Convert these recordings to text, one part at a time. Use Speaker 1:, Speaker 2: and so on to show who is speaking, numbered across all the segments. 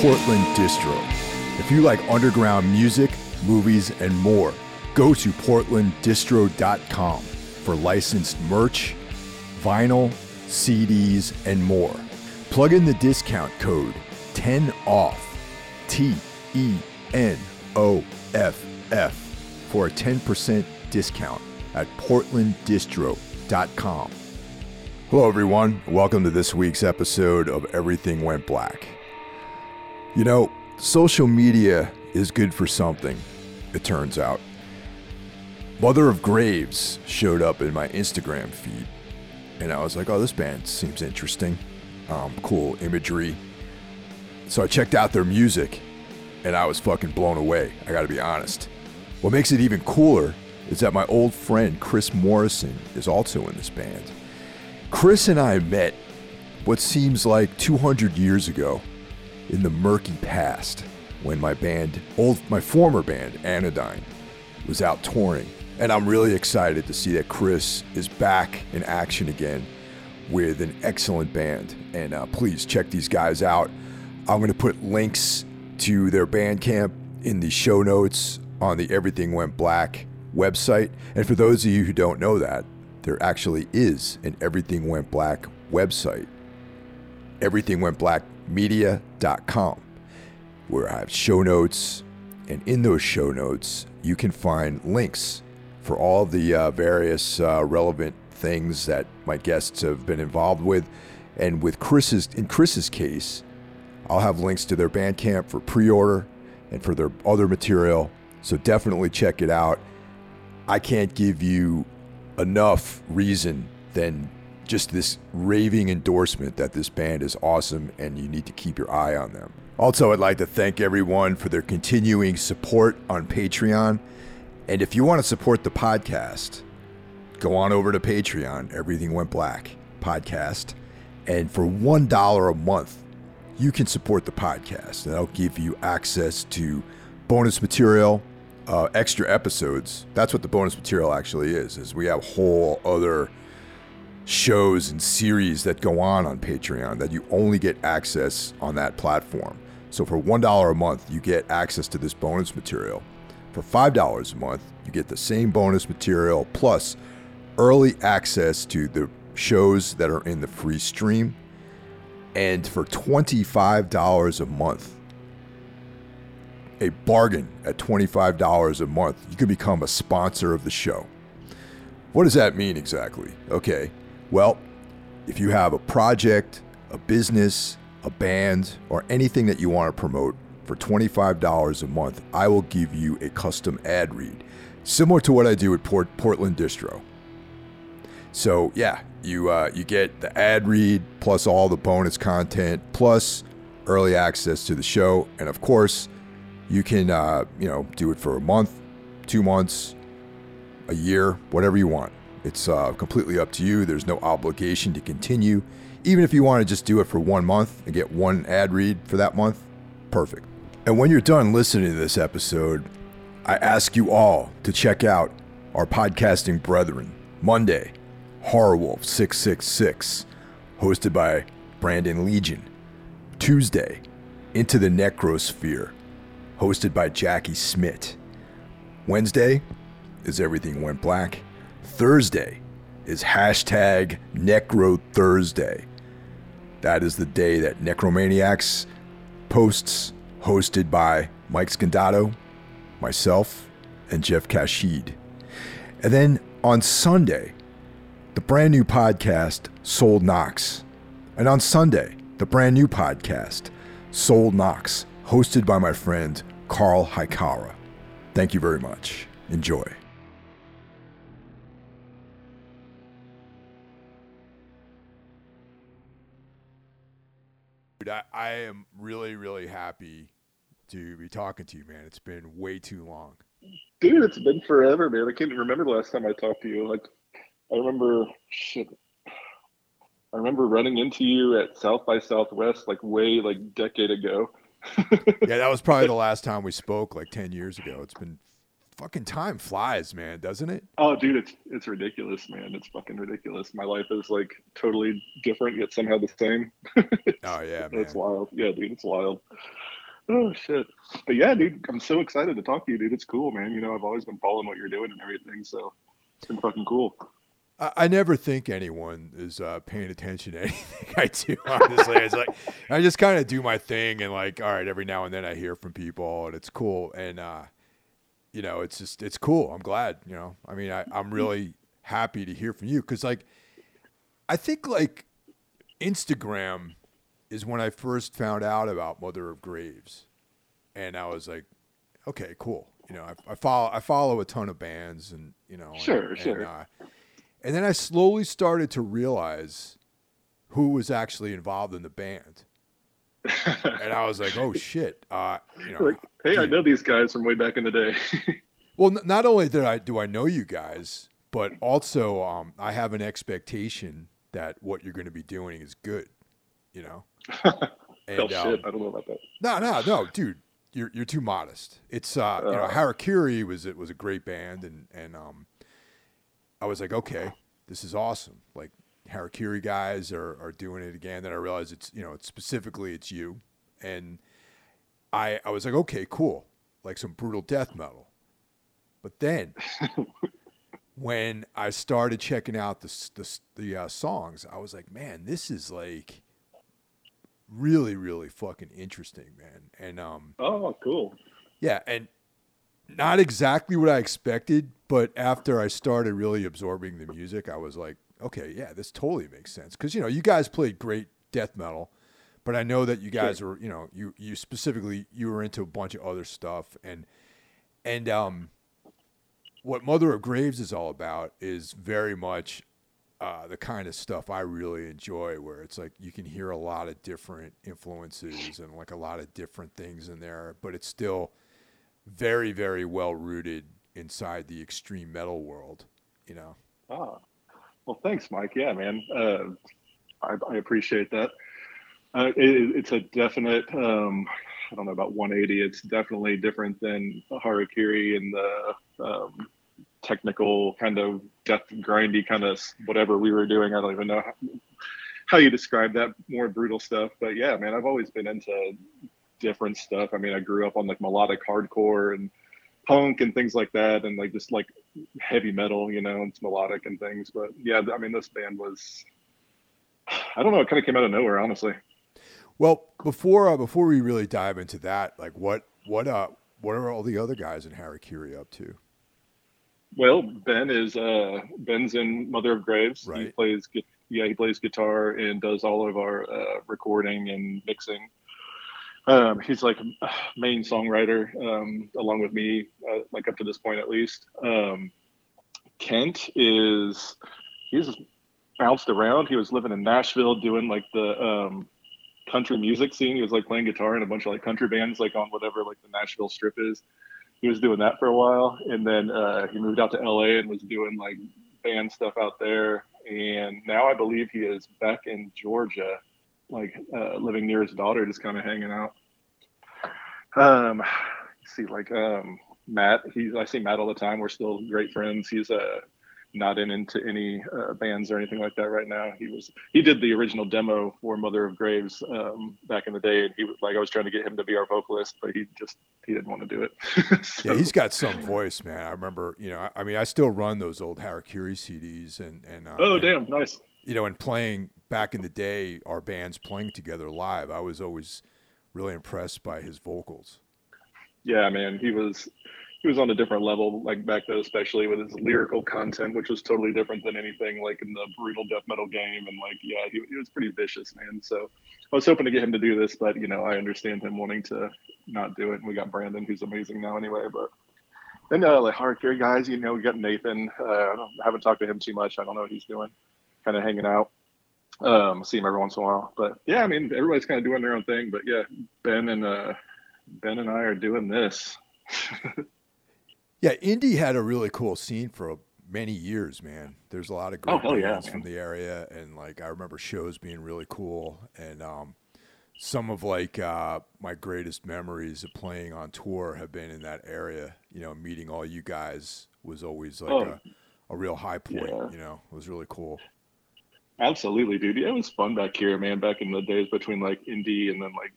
Speaker 1: Portland Distro. If you like underground music, movies, and more, go to portlanddistro.com for licensed merch, vinyl, CDs, and more. Plug in the discount code 10OFF, T E N O F F, for a 10% discount at portlanddistro.com. Hello, everyone. Welcome to this week's episode of Everything Went Black. You know, social media is good for something, it turns out. Mother of Graves showed up in my Instagram feed, and I was like, oh, this band seems interesting. Um, cool imagery. So I checked out their music, and I was fucking blown away, I gotta be honest. What makes it even cooler is that my old friend Chris Morrison is also in this band. Chris and I met what seems like 200 years ago in the murky past when my band, old my former band Anodyne, was out touring. And I'm really excited to see that Chris is back in action again with an excellent band. And uh, please check these guys out. I'm going to put links to their Bandcamp in the show notes on the Everything Went Black website. And for those of you who don't know that, there actually is an Everything Went Black website, everythingwentblackmedia.com, where I have show notes. And in those show notes, you can find links for all the uh, various uh, relevant things that my guests have been involved with. And with Chris's, in Chris's case, I'll have links to their Bandcamp for pre-order and for their other material. So definitely check it out. I can't give you enough reason than just this raving endorsement that this band is awesome and you need to keep your eye on them. Also, I'd like to thank everyone for their continuing support on Patreon. And if you want to support the podcast, go on over to Patreon, Everything Went Black podcast. And for $1 a month, you can support the podcast. And that'll give you access to bonus material, uh, extra episodes. That's what the bonus material actually is. Is we have whole other shows and series that go on on Patreon that you only get access on that platform. So for one dollar a month, you get access to this bonus material. For five dollars a month, you get the same bonus material plus early access to the shows that are in the free stream. And for $25 a month, a bargain at $25 a month, you can become a sponsor of the show. What does that mean exactly? Okay, well, if you have a project, a business, a band, or anything that you want to promote for $25 a month, I will give you a custom ad read, similar to what I do at Port- Portland Distro. So yeah, you uh, you get the ad read plus all the bonus content plus early access to the show, and of course, you can uh, you know do it for a month, two months, a year, whatever you want. It's uh, completely up to you. There's no obligation to continue. Even if you want to just do it for one month and get one ad read for that month, perfect. And when you're done listening to this episode, I ask you all to check out our podcasting brethren, Monday, Horrorwolf 666, hosted by Brandon Legion. Tuesday, Into the Necrosphere, hosted by Jackie Smith. Wednesday is Everything Went Black. Thursday is hashtag Necro Thursday. That is the day that Necromaniacs posts, hosted by Mike Scandato, myself, and Jeff Kashid. And then on Sunday, the brand new podcast, Sold Knox. And on Sunday, the brand new podcast, Sold Knox, hosted by my friend Carl Haikara. Thank you very much. Enjoy. Dude, I, I am really, really happy to be talking to you, man. It's been way too long.
Speaker 2: Dude, it's been forever, man. I can't even remember the last time I talked to you. Like, I remember, shit. I remember running into you at South by Southwest, like way, like decade ago.
Speaker 1: yeah, that was probably the last time we spoke, like ten years ago. It's been fucking time flies, man, doesn't it?
Speaker 2: Oh, dude, it's it's ridiculous, man. It's fucking ridiculous. My life is like totally different yet somehow the same.
Speaker 1: oh yeah, man.
Speaker 2: It's wild. Yeah, dude, it's wild. Oh shit. But yeah, dude, I'm so excited to talk to you, dude. It's cool, man. You know, I've always been following what you're doing and everything, so it's been fucking cool.
Speaker 1: I, never think anyone is uh, paying attention to anything I do. Honestly, it's like I just kind of do my thing, and like, all right, every now and then I hear from people, and it's cool. And uh, you know, it's just it's cool. I'm glad. You know, I mean, I, I'm really happy to hear from you because like, I think like Instagram is when I first found out about Mother of Graves, and I was like, okay, cool. You know, I, I follow I follow a ton of bands, and you know,
Speaker 2: sure,
Speaker 1: and,
Speaker 2: sure.
Speaker 1: And, uh, and then I slowly started to realize who was actually involved in the band. And I was like, "Oh shit!" Uh, you know,
Speaker 2: like, hey, dude. I know these guys from way back in the day.
Speaker 1: well, n- not only did I do I know you guys, but also um, I have an expectation that what you're going to be doing is good. You know.
Speaker 2: and, um, shit! I don't know about that.
Speaker 1: No, no, no, dude. You're you're too modest. It's uh, uh, you know, Harakiri was it was a great band, and and um, I was like, okay, this is awesome. Like Harakiri guys are, are doing it again. Then I realized it's you know it's specifically it's you, and I I was like, okay, cool, like some brutal death metal. But then when I started checking out the the, the uh, songs, I was like, man, this is like really really fucking interesting, man. And um,
Speaker 2: oh, cool.
Speaker 1: Yeah, and not exactly what I expected, but after I started really absorbing the music, I was like, okay, yeah, this totally makes sense. Because you know, you guys played great death metal, but I know that you guys sure. were, you know, you you specifically you were into a bunch of other stuff, and and um, what Mother of Graves is all about is very much uh, the kind of stuff I really enjoy, where it's like you can hear a lot of different influences and like a lot of different things in there, but it's still very, very well rooted inside the extreme metal world, you know.
Speaker 2: Ah, well, thanks, Mike. Yeah, man, uh, I, I, appreciate that. Uh, it, it's a definite. Um, I don't know about 180. It's definitely different than Harakiri and the um, technical kind of death grindy kind of whatever we were doing. I don't even know how, how you describe that more brutal stuff. But yeah, man, I've always been into different stuff. I mean, I grew up on like melodic hardcore and punk and things like that, and like just like heavy metal, you know, it's melodic and things. But yeah, I mean, this band was, I don't know, it kind of came out of nowhere, honestly.
Speaker 1: Well, before uh, before we really dive into that, like what what uh what are all the other guys in Harakiri up to?
Speaker 2: Well, Ben is uh Ben's in Mother of Graves.
Speaker 1: Right.
Speaker 2: He plays yeah, he plays guitar and does all of our uh, recording and mixing. Um, he's like main songwriter um, along with me, uh, like up to this point at least. Um, Kent is he's bounced around. He was living in Nashville doing like the um, country music scene. He was like playing guitar in a bunch of like country bands, like on whatever like the Nashville strip is. He was doing that for a while, and then uh, he moved out to LA and was doing like band stuff out there. And now I believe he is back in Georgia like uh, living near his daughter, just kind of hanging out. Um, see, like um, Matt, he's I see Matt all the time. We're still great friends. He's uh, not in into any uh, bands or anything like that right now. He was he did the original demo for Mother of Graves um, back in the day, and he was like I was trying to get him to be our vocalist, but he just he didn't want to do it.
Speaker 1: so. Yeah, he's got some voice, man. I remember, you know, I, I mean, I still run those old Harakiri CDs, and and uh,
Speaker 2: oh
Speaker 1: and,
Speaker 2: damn, nice.
Speaker 1: You know, and playing back in the day, our bands playing together live, I was always really impressed by his vocals.
Speaker 2: Yeah, man, he was he was on a different level, like back then, especially with his lyrical content, which was totally different than anything like in the brutal death metal game. And like, yeah, he, he was pretty vicious, man. So I was hoping to get him to do this, but you know, I understand him wanting to not do it. And we got Brandon, who's amazing now, anyway. But then uh, like hardcore guys, you know, we got Nathan. Uh, I, I haven't talked to him too much. I don't know what he's doing. Kind of hanging out. Um, see him every once in a while. But yeah, I mean, everybody's kind of doing their own thing. But yeah, Ben and uh, Ben and I are doing this.
Speaker 1: yeah, Indy had a really cool scene for a, many years, man. There's a lot of great
Speaker 2: oh,
Speaker 1: bands
Speaker 2: yeah,
Speaker 1: from the area, and like I remember shows being really cool. And um, some of like uh, my greatest memories of playing on tour have been in that area. You know, meeting all you guys was always like oh, a, a real high point. Yeah. You know, it was really cool.
Speaker 2: Absolutely, dude. Yeah, it was fun back here, man. Back in the days between like Indy and then like,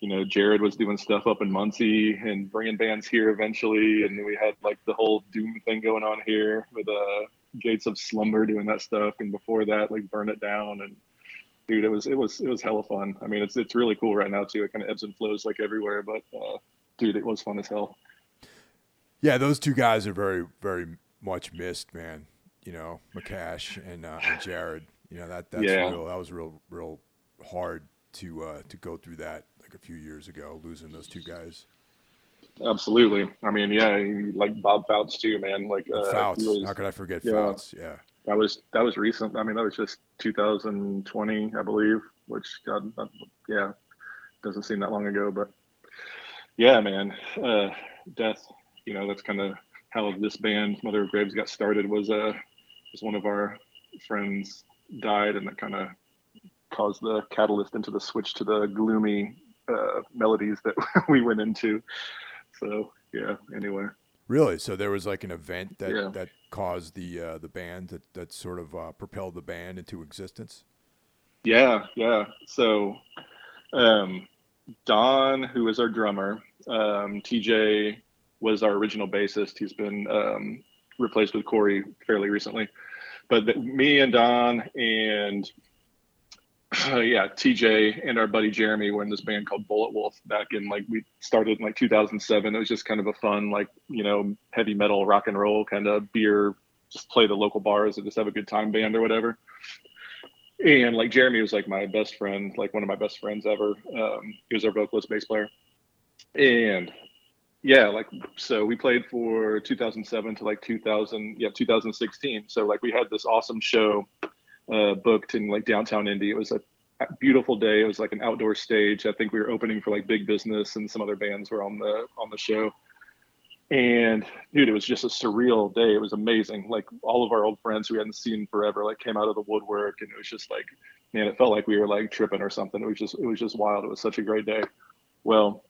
Speaker 2: you know, Jared was doing stuff up in Muncie and bringing bands here eventually, and we had like the whole Doom thing going on here with uh Gates of Slumber doing that stuff, and before that, like Burn It Down, and dude, it was it was it was hella fun. I mean, it's it's really cool right now too. It kind of ebbs and flows like everywhere, but uh, dude, it was fun as hell.
Speaker 1: Yeah, those two guys are very very much missed, man. You know, McCash and, uh, and Jared. You know that that's yeah. real. That was real real hard to uh, to go through that like a few years ago, losing those two guys.
Speaker 2: Absolutely. I mean, yeah, like Bob Fouts too, man. Like
Speaker 1: uh, Fouts. Was, How could I forget yeah, Fouts? Yeah.
Speaker 2: That was that was recent. I mean, that was just 2020, I believe. Which God, yeah, doesn't seem that long ago, but yeah, man, uh, death. You know, that's kind of how this band, Mother of Graves, got started. Was uh, was one of our friends died, and that kind of caused the catalyst into the switch to the gloomy uh, melodies that we went into. So yeah. Anyway.
Speaker 1: Really? So there was like an event that yeah. that caused the uh, the band that that sort of uh, propelled the band into existence.
Speaker 2: Yeah, yeah. So um, Don, who is our drummer, um, TJ was our original bassist. He's been um, replaced with Corey fairly recently. But the, me and Don and uh, yeah, TJ and our buddy Jeremy were in this band called Bullet Wolf back in like we started in like 2007. It was just kind of a fun like you know heavy metal rock and roll kind of beer, just play the local bars and just have a good time band or whatever. And like Jeremy was like my best friend, like one of my best friends ever. Um, he was our vocalist bass player, and yeah, like so we played for 2007 to like 2000, yeah 2016. So like we had this awesome show uh, booked in like downtown Indy. It was a beautiful day. It was like an outdoor stage. I think we were opening for like Big Business and some other bands were on the on the show. And dude, it was just a surreal day. It was amazing. Like all of our old friends we hadn't seen forever, like came out of the woodwork, and it was just like, man, it felt like we were like tripping or something. It was just, it was just wild. It was such a great day. Well,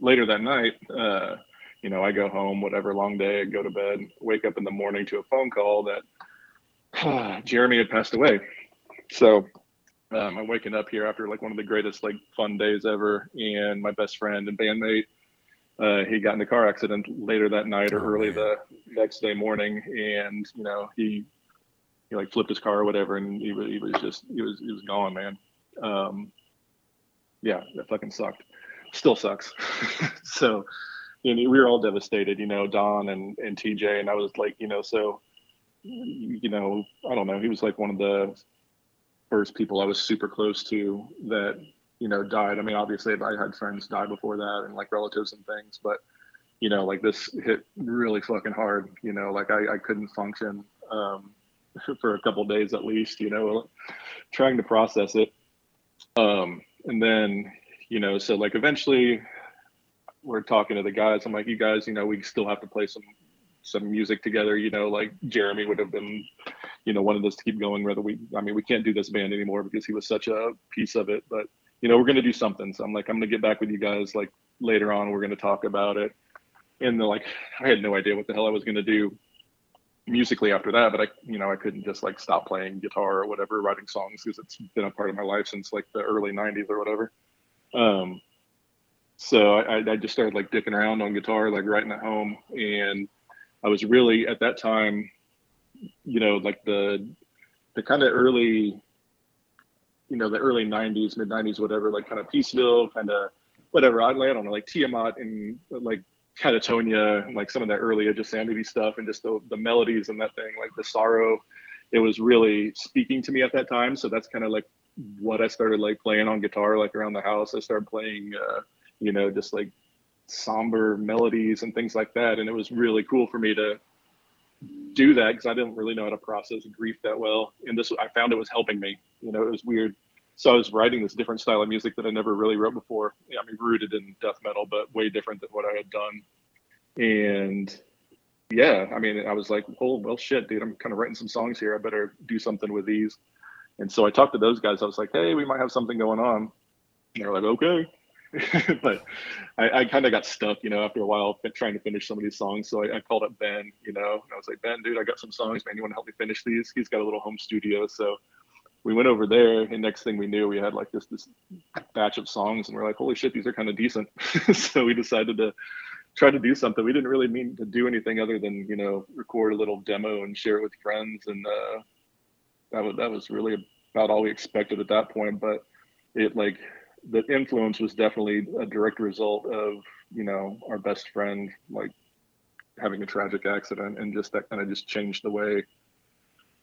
Speaker 2: later that night, uh, you know, I go home, whatever, long day, I go to bed, wake up in the morning to a phone call that Jeremy had passed away. So um, I'm waking up here after like one of the greatest like fun days ever, and my best friend and bandmate, uh, he got in a car accident later that night or oh, early man. the next day morning, and you know he he like flipped his car or whatever, and he was he was just he was he was gone, man. Um, yeah, that fucking sucked. Still sucks. so, you know, we were all devastated, you know, Don and and TJ, and I was like, you know, so you know, I don't know. He was like one of the first people I was super close to that, you know, died. I mean, obviously I had friends die before that and like relatives and things, but you know, like this hit really fucking hard, you know, like I, I couldn't function, um, for a couple days at least, you know, trying to process it. Um, and then, you know, so like eventually we're talking to the guys. I'm like, you guys, you know, we still have to play some some music together. You know, like Jeremy would have been, you know, wanted us to keep going. Whether we, I mean, we can't do this band anymore because he was such a piece of it. But you know, we're gonna do something. So I'm like, I'm gonna get back with you guys like later on. We're gonna talk about it. And like, I had no idea what the hell I was gonna do musically after that, but I, you know, I couldn't just like stop playing guitar or whatever, writing songs because it's been a part of my life since like the early '90s or whatever. Um, so I, I just started like dicking around on guitar, like writing at home, and I was really at that time, you know, like the the kind of early, you know, the early '90s, mid '90s, whatever, like kind of Peaceville, kind of whatever. I, don't know, like Tiamat and like Katatonia, like some of that early Sanity stuff, and just the the melodies and that thing, like the sorrow. It was really speaking to me at that time. So that's kind of like what I started like playing on guitar, like around the house. I started playing, uh, you know, just like somber melodies and things like that. And it was really cool for me to do that because I didn't really know how to process grief that well. And this, I found it was helping me. You know, it was weird. So I was writing this different style of music that I never really wrote before. I mean, rooted in death metal, but way different than what I had done. And yeah, I mean, I was like, oh, well, shit, dude, I'm kind of writing some songs here. I better do something with these. And so I talked to those guys. I was like, hey, we might have something going on. And they're like, okay. but I, I kind of got stuck, you know, after a while trying to finish some of these songs. So I, I called up Ben, you know, and I was like, Ben, dude, I got some songs, man. You want to help me finish these? He's got a little home studio. So we went over there, and next thing we knew, we had like this this batch of songs, and we're like, holy shit, these are kind of decent. so we decided to try to do something. We didn't really mean to do anything other than you know record a little demo and share it with friends, and uh, that was that was really about all we expected at that point. But it like the influence was definitely a direct result of you know our best friend like having a tragic accident and just that kind of just changed the way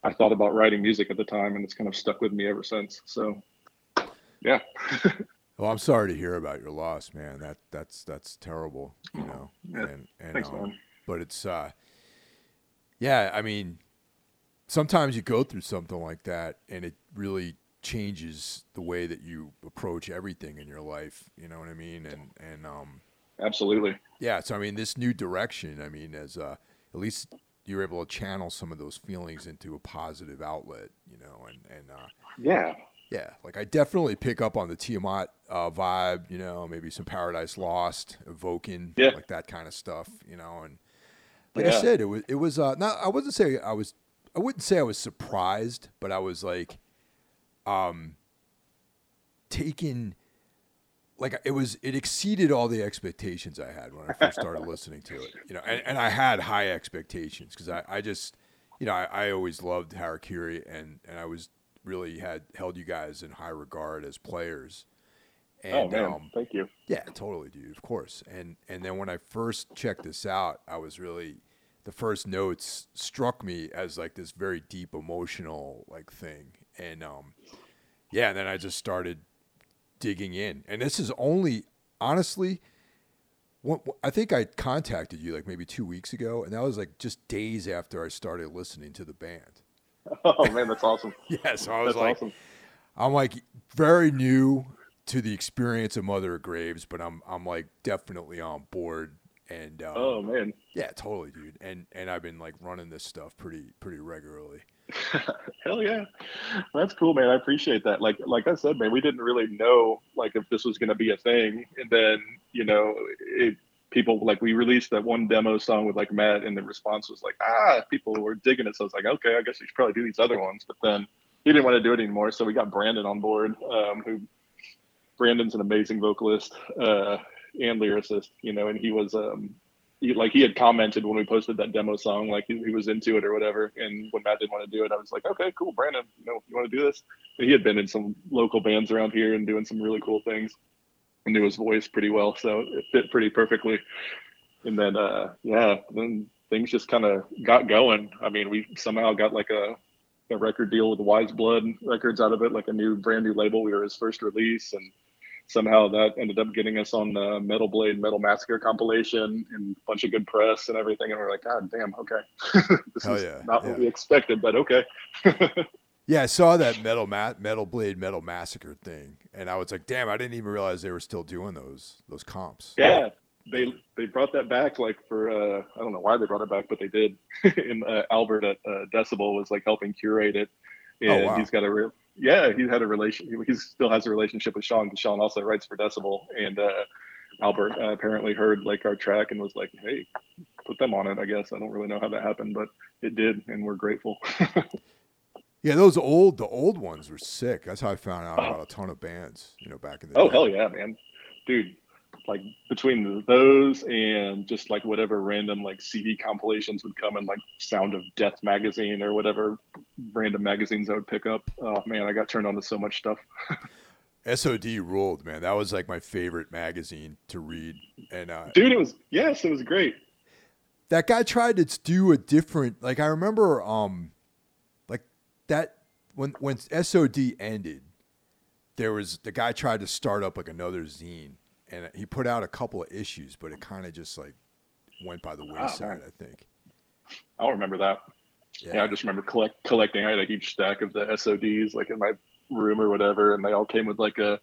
Speaker 2: I thought about writing music at the time and it's kind of stuck with me ever since. So yeah.
Speaker 1: well, I'm sorry to hear about your loss, man. That that's that's terrible, you know.
Speaker 2: Yeah. And, and Thanks, um, man.
Speaker 1: but it's uh yeah, I mean sometimes you go through something like that and it really changes the way that you approach everything in your life. You know what I mean? And and um,
Speaker 2: absolutely.
Speaker 1: Yeah. So I mean, this new direction. I mean, as uh, at least you're able to channel some of those feelings into a positive outlet. You know, and and uh,
Speaker 2: yeah.
Speaker 1: Yeah, like I definitely pick up on the Tiamat uh, vibe, you know, maybe some Paradise Lost, evoking,
Speaker 2: yeah.
Speaker 1: like that kind of stuff, you know, and like yeah. I said, it was it was uh, not I wasn't saying I was I wouldn't say I was surprised, but I was like, um, taken like it was it exceeded all the expectations I had when I first started listening to it. You know, and, and I had high expectations because I, I just you know, I, I always loved Harakiri and, and I was really had held you guys in high regard as players.
Speaker 2: And, oh man, um, thank you.
Speaker 1: Yeah, totally, dude. Of course. And and then when I first checked this out, I was really the first notes struck me as like this very deep emotional like thing, and um, yeah, and then I just started digging in, and this is only honestly. I think I contacted you like maybe two weeks ago, and that was like just days after I started listening to the band.
Speaker 2: Oh man, that's awesome!
Speaker 1: yeah, so I was
Speaker 2: that's
Speaker 1: like,
Speaker 2: awesome.
Speaker 1: I'm like very new to the experience of Mother of Graves, but I'm I'm like definitely on board. And um,
Speaker 2: oh man,
Speaker 1: yeah, totally, dude. And and I've been like running this stuff pretty pretty regularly.
Speaker 2: Hell yeah, that's cool, man. I appreciate that. Like like I said, man, we didn't really know like if this was going to be a thing, and then you know, it, people like we released that one demo song with like Matt, and the response was like, ah, people were digging it. So I was like, okay, I guess we should probably do these other ones. But then he didn't want to do it anymore, so we got Brandon on board. Um, who Brandon's an amazing vocalist uh, and lyricist, you know, and he was um, he, like he had commented when we posted that demo song, like he, he, was into it or whatever. And when Matt didn't want to do it, I was like, okay, cool, Brandon, you know, you want to do this? he had been in some local bands around here and doing some really cool things. I knew his voice pretty well, so it fit pretty perfectly. And then, uh, yeah, then things just kind of got going. I mean, we somehow got like a, a record deal with Wise Blood Records out of it, like a new brand new label. We were his first release, and somehow that ended up getting us on the Metal Blade Metal Massacre compilation and a bunch of good press and everything. And we're like, God damn, okay, this Hell is yeah. not yeah. what we expected, but okay.
Speaker 1: yeah, I saw that Metal Ma- Metal Blade Metal Massacre thing, and I was like, damn, I didn't even realize they were still doing those those comps.
Speaker 2: Yeah. They, they brought that back like for uh, I don't know why they brought it back but they did and uh, Albert at uh, Decibel was like helping curate it oh, and oh, wow. he's got a real yeah, he had a relation. He still has a relationship with Sean because Sean also writes for Decibel, and uh, Albert uh, apparently heard like our track and was like, "Hey, put them on it." I guess I don't really know how that happened, but it did, and we're grateful.
Speaker 1: yeah, those old the old ones were sick. That's how I found out about a ton of bands, you know, back in the
Speaker 2: oh,
Speaker 1: day.
Speaker 2: hell yeah, man, dude like between those and just like whatever random like CD compilations would come in like Sound of Death magazine or whatever random magazines I would pick up. Oh man, I got turned on to so much stuff.
Speaker 1: SOD ruled, man. That was like my favorite magazine to read. And uh,
Speaker 2: dude, it was yes, it was great.
Speaker 1: That guy tried to do a different like I remember um like that when when SOD ended, there was the guy tried to start up like another zine and he put out a couple of issues, but it kind of just like went by the oh, wayside. Oh, I think.
Speaker 2: I'll remember that. Yeah. yeah. I just remember collect, collecting. I had a huge stack of the SODs, like in my room or whatever, and they all came with like a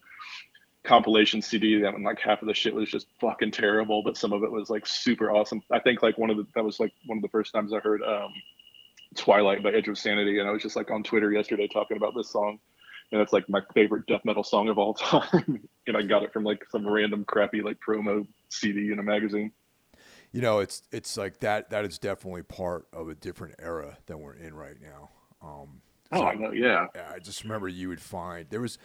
Speaker 2: compilation CD that when like half of the shit was just fucking terrible, but some of it was like super awesome. I think like one of the that was like one of the first times I heard um, Twilight by Edge of Sanity, and I was just like on Twitter yesterday talking about this song and it's like my favorite death metal song of all time. and I got it from like some random crappy like promo CD in a magazine.
Speaker 1: You know, it's it's like that. That is definitely part of a different era than we're in right now. Um,
Speaker 2: oh, I know. Yeah.
Speaker 1: I just remember you would find there was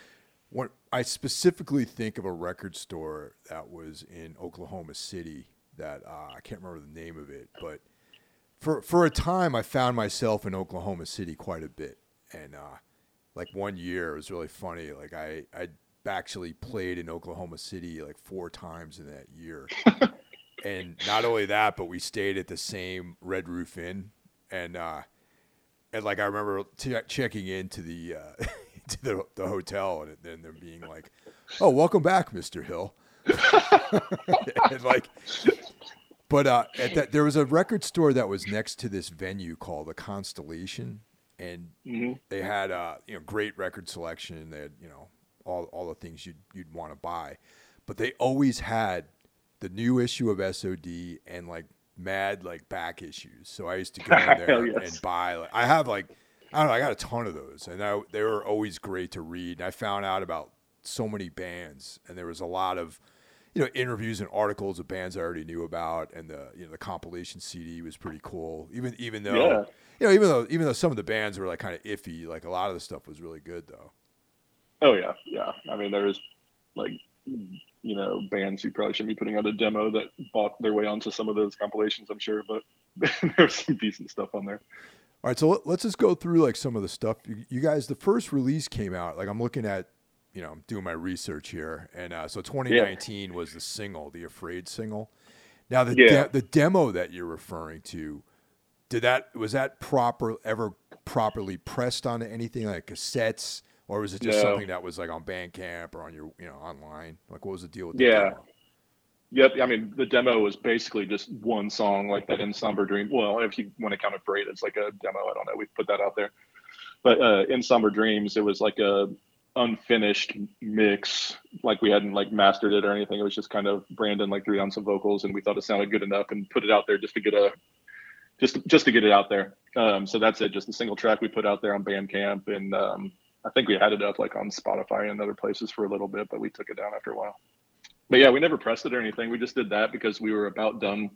Speaker 1: one. I specifically think of a record store that was in Oklahoma City. That uh, I can't remember the name of it, but for for a time I found myself in Oklahoma City quite a bit, and uh, like one year it was really funny. Like I I actually played in Oklahoma City like four times in that year. and not only that, but we stayed at the same Red Roof Inn, and uh, and like I remember t- checking into the uh, to the, the hotel, and then them being like, "Oh, welcome back, Mister Hill," and like. But uh, at that, there was a record store that was next to this venue called the Constellation, and mm-hmm. they had uh, you know great record selection. They had you know all all the things you'd you'd want to buy, but they always had the new issue of SOD and like mad like back issues. So I used to go in there yes. and buy. Like, I have like I don't know. I got a ton of those, and I, they were always great to read. And I found out about so many bands, and there was a lot of you know interviews and articles of bands I already knew about, and the you know the compilation CD was pretty cool. Even even though yeah. You know even though even though some of the bands were like kind of iffy, like a lot of the stuff was really good though.
Speaker 2: Oh yeah, yeah. I mean, there was like you know bands who probably shouldn't be putting out a demo that bought their way onto some of those compilations. I'm sure, but there's some decent stuff on there.
Speaker 1: All right, so let's just go through like some of the stuff. You guys, the first release came out. Like I'm looking at, you know, I'm doing my research here, and uh, so 2019 yeah. was the single, the Afraid single. Now the yeah. de- the demo that you're referring to, did that was that proper ever properly pressed onto anything like cassettes? or was it just no. something that was like on Bandcamp or on your you know online? Like what was the deal with?
Speaker 2: Yeah.
Speaker 1: Demo?
Speaker 2: Yep. I mean, the demo was basically just one song, like that in Somber Dream. Well, if you want to count it for it's like a demo. I don't know. We put that out there, but uh, in Somber Dreams, it was like a unfinished mix. Like we hadn't like mastered it or anything. It was just kind of Brandon like threw on some vocals, and we thought it sounded good enough, and put it out there just to get a just just to get it out there. Um, so that's it. Just a single track we put out there on Bandcamp, and um, I think we had it up like on Spotify and other places for a little bit, but we took it down after a while. But yeah, we never pressed it or anything. We just did that because we were about done.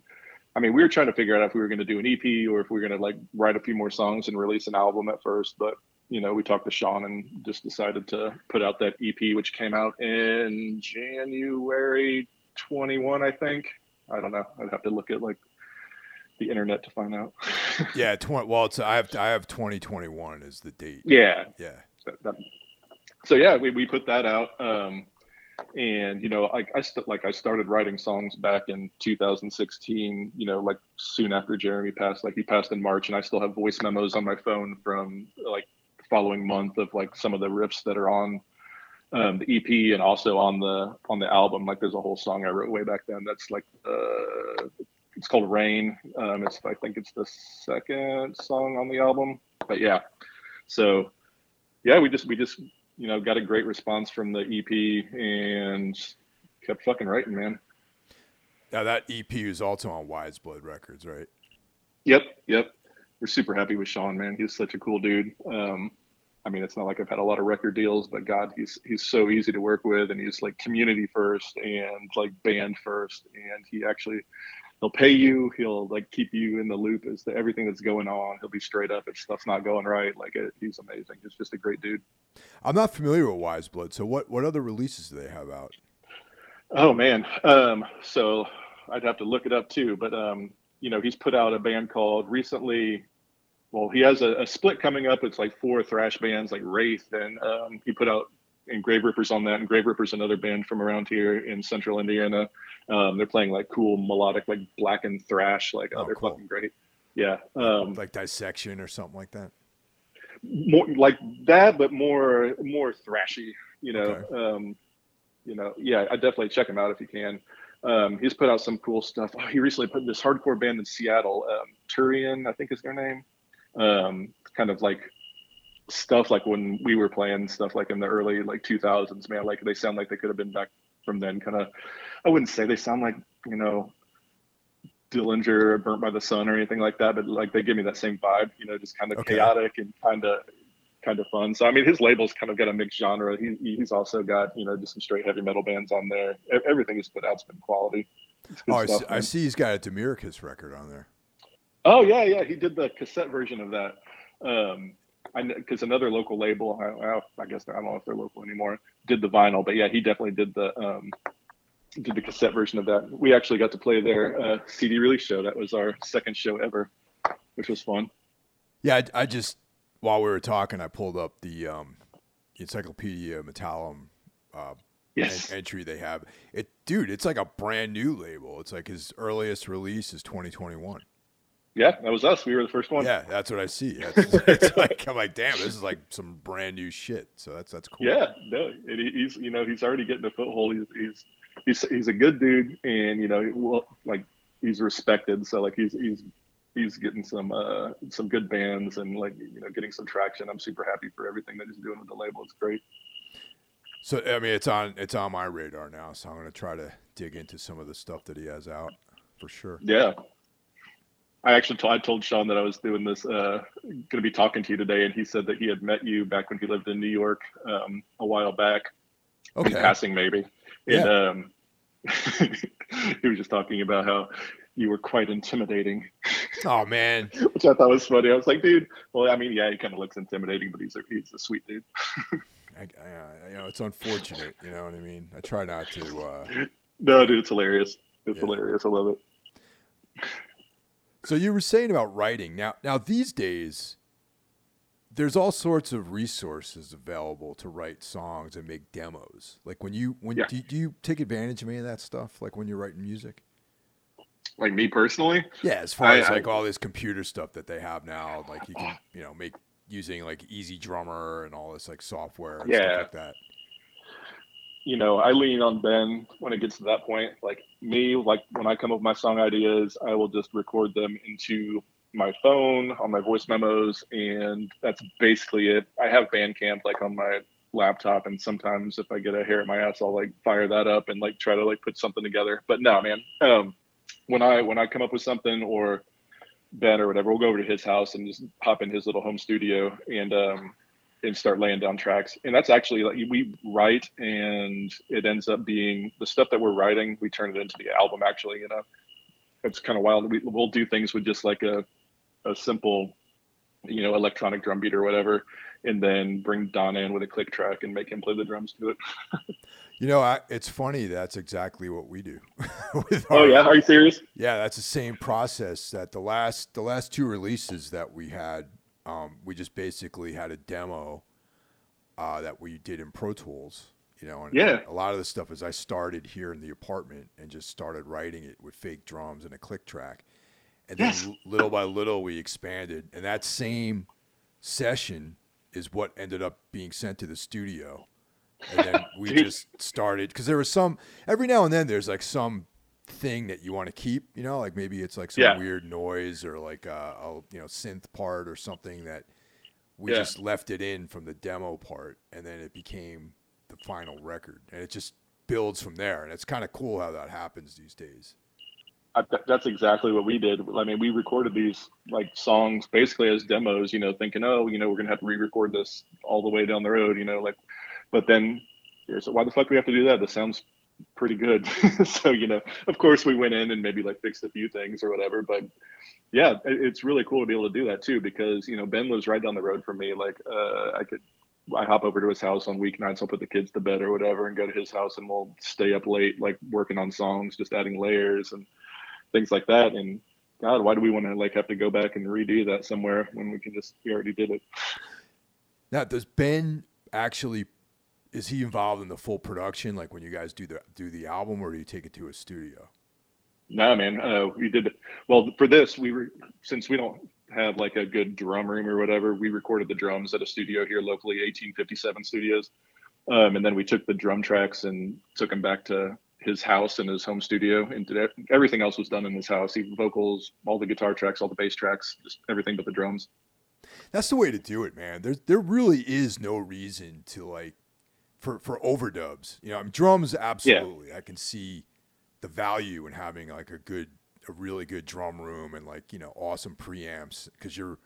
Speaker 2: I mean, we were trying to figure out if we were going to do an EP or if we were going to like write a few more songs and release an album at first. But you know, we talked to Sean and just decided to put out that EP, which came out in January 21, I think. I don't know. I'd have to look at like the internet to find out.
Speaker 1: yeah, tw- well, it's I have I have 2021 is the date.
Speaker 2: Yeah.
Speaker 1: Yeah
Speaker 2: that, that, so yeah, we, we put that out. Um, and you know, I, I st- like I started writing songs back in 2016. You know, like soon after Jeremy passed. Like he passed in March, and I still have voice memos on my phone from like the following month of like some of the riffs that are on um, the EP and also on the on the album. Like there's a whole song I wrote way back then. That's like uh, it's called Rain. Um, it's I think it's the second song on the album. But yeah, so yeah, we just we just you know got a great response from the EP and kept fucking writing, man.
Speaker 1: Now that EP is also on Wise Blood Records, right?
Speaker 2: Yep, yep. We're super happy with Sean, man. He's such a cool dude. Um, I mean, it's not like I've had a lot of record deals, but God, he's he's so easy to work with, and he's like community first and like band first, and he actually he'll pay you. He'll like keep you in the loop as to everything that's going on. He'll be straight up if stuff's not going right. Like it, he's amazing. He's just a great dude.
Speaker 1: I'm not familiar with Wise Blood, so what what other releases do they have out?
Speaker 2: Oh man, um, so I'd have to look it up too. But um, you know, he's put out a band called recently. Well, he has a, a split coming up. It's like four thrash bands, like Wraith, and um, he put out and Grave Rippers on that. And Grave Rippers another band from around here in Central Indiana. Um, they're playing like cool melodic, like black and thrash. Like, oh, oh they're cool. fucking great. Yeah. Um,
Speaker 1: like dissection or something like that.
Speaker 2: More like that, but more more thrashy. You know. Okay. Um, you know. Yeah, I definitely check him out if you can. Um, he's put out some cool stuff. Oh, he recently put this hardcore band in Seattle, um, Turian, I think is their name. Um, kind of like stuff like when we were playing stuff like in the early like 2000s, man. Like they sound like they could have been back from then. Kind of I wouldn't say they sound like you know Dillinger, Burnt by the Sun, or anything like that, but like they give me that same vibe. You know, just kind of okay. chaotic and kind of kind of fun. So I mean, his label's kind of got a mixed genre. He, he's also got you know just some straight heavy metal bands on there. Everything he's put out's been quality.
Speaker 1: Oh, I, see, I, see, he's got a Demiricous record on there.
Speaker 2: Oh yeah, yeah, he did the cassette version of that. Um, because another local label, I, I, guess I don't know if they're local anymore, did the vinyl, but yeah, he definitely did the um, did the cassette version of that. We actually got to play their uh, CD release show. That was our second show ever, which was fun.
Speaker 1: Yeah, I, I just while we were talking, I pulled up the um, Encyclopedia Metallum uh, yes. en- entry they have. It, dude, it's like a brand new label. It's like his earliest release is 2021.
Speaker 2: Yeah, that was us. We were the first one.
Speaker 1: Yeah, that's what I see. It's, it's like I'm like, damn, this is like some brand new shit. So that's that's cool.
Speaker 2: Yeah, no, he's you know he's already getting a foothold. He's he's he's, he's a good dude, and you know, well, like he's respected. So like he's he's he's getting some uh some good bands and like you know getting some traction. I'm super happy for everything that he's doing with the label. It's great.
Speaker 1: So I mean, it's on it's on my radar now. So I'm gonna try to dig into some of the stuff that he has out for sure.
Speaker 2: Yeah, I actually told, I told Sean that I was doing this, uh, going to be talking to you today, and he said that he had met you back when he lived in New York um, a while back, okay. in passing maybe. And yeah. um, he was just talking about how you were quite intimidating.
Speaker 1: Oh man,
Speaker 2: which I thought was funny. I was like, dude. Well, I mean, yeah, he kind of looks intimidating, but he's a he's a sweet dude.
Speaker 1: I, I, you know, it's unfortunate. You know what I mean? I try not to. Uh...
Speaker 2: No, dude, it's hilarious. It's yeah. hilarious. I love it.
Speaker 1: So you were saying about writing. Now now these days there's all sorts of resources available to write songs and make demos. Like when you when yeah. do, do, you take advantage of any of that stuff like when you're writing music?
Speaker 2: Like me personally?
Speaker 1: Yeah, as far I, as like I, all this computer stuff that they have now, like you can, uh-huh. you know, make using like EZdrummer and all this like software and yeah. stuff like that
Speaker 2: you know, I lean on Ben when it gets to that point. Like me, like when I come up with my song ideas, I will just record them into my phone on my voice memos, and that's basically it. I have Bandcamp like on my laptop, and sometimes if I get a hair at my ass, I'll like fire that up and like try to like put something together. But no, man, um, when I when I come up with something or Ben or whatever, we'll go over to his house and just hop in his little home studio and um, and start laying down tracks. And that's actually like we write and it ends up being the stuff that we're writing, we turn it into the album actually, you know. It's kind of wild. We, will do things with just like a, a simple, you know, electronic drum beat or whatever, and then bring Don in with a click track and make him play the drums to it.
Speaker 1: you know, I, it's funny. That's exactly what we do.
Speaker 2: our, oh yeah, are you serious?
Speaker 1: Yeah, that's the same process that the last the last two releases that we had um, we just basically had a demo uh, that we did in Pro Tools. You know, and,
Speaker 2: yeah.
Speaker 1: a lot of the stuff is I started here in the apartment and just started writing it with fake drums and a click track, and yes. then little by little we expanded. And that same session is what ended up being sent to the studio, and then we just started because there was some every now and then there's like some thing that you want to keep, you know, like maybe it's like some yeah. weird noise or like a, a, you know synth part or something that we yeah. just left it in from the demo part, and then it became the final record, and it just builds from there, and it's kind of cool how that happens these days.
Speaker 2: I, that's exactly what we did. I mean, we recorded these like songs basically as demos, you know, thinking, oh, you know, we're gonna have to re-record this all the way down the road, you know, like, but then, so why the fuck do we have to do that? This sounds pretty good. so, you know, of course we went in and maybe like fixed a few things or whatever, but yeah, it's really cool to be able to do that too, because, you know, Ben lives right down the road from me. Like, uh, I could, I hop over to his house on weeknights. I'll put the kids to bed or whatever and go to his house and we'll stay up late, like working on songs, just adding layers and things like that. And God, why do we want to like have to go back and redo that somewhere when we can just, we already did it.
Speaker 1: Now, does Ben actually is he involved in the full production, like when you guys do the do the album, or do you take it to a studio?
Speaker 2: No, man. Uh, we did well for this. We were since we don't have like a good drum room or whatever. We recorded the drums at a studio here locally, 1857 Studios, um, and then we took the drum tracks and took them back to his house and his home studio. And did everything else was done in his house. Even vocals, all the guitar tracks, all the bass tracks, just everything but the drums.
Speaker 1: That's the way to do it, man. There, there really is no reason to like for for overdubs. You know, I mean, drums absolutely. Yeah. I can see the value in having like a good, a really good drum room and like you know awesome preamps because you're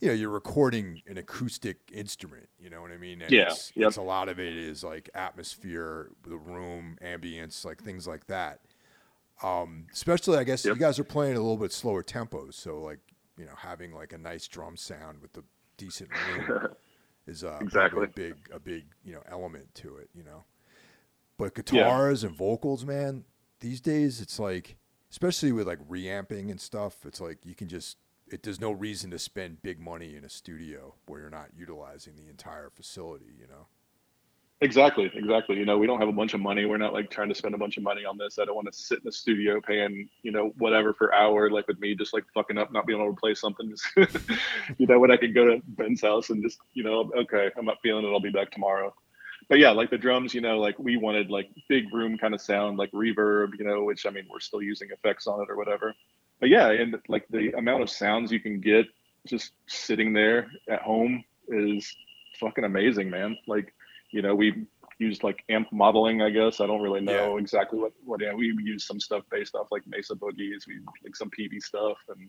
Speaker 1: you know you're recording an acoustic instrument. You know what I mean? And
Speaker 2: Yeah,
Speaker 1: It's,
Speaker 2: yep.
Speaker 1: it's a lot of it is like atmosphere, the room, ambience, like things like that. Um, especially, I guess
Speaker 2: Yep.
Speaker 1: you guys are playing a little bit slower tempos, so like you know having like a nice drum sound with the decent room is uh,
Speaker 2: Exactly.
Speaker 1: a big a big you know element to it. You know, but guitars and vocals, man, these days it's like, especially with like reamping and stuff, it's like you can just it. There's no reason to spend big money in a studio where you're not utilizing the entire facility. You know.
Speaker 2: Exactly, exactly. You know, we don't have a bunch of money. We're not like trying to spend a bunch of money on this. I don't want to sit in the studio paying, you know, whatever per hour, like with me just like fucking up, not being able to play something. Just, you know, when I could go to Ben's house and just, you know, okay, I'm not feeling it. I'll be back tomorrow. But yeah, like the drums, you know, like we wanted like big room kind of sound, like reverb, you know, which I mean, we're still using effects on it or whatever. But yeah, and like the amount of sounds you can get just sitting there at home is fucking amazing, man. Like, you know, we used like amp modeling, I guess. I don't really know exactly what, what, yeah, we used some stuff based off like Mesa Boogies, we like some PV stuff. And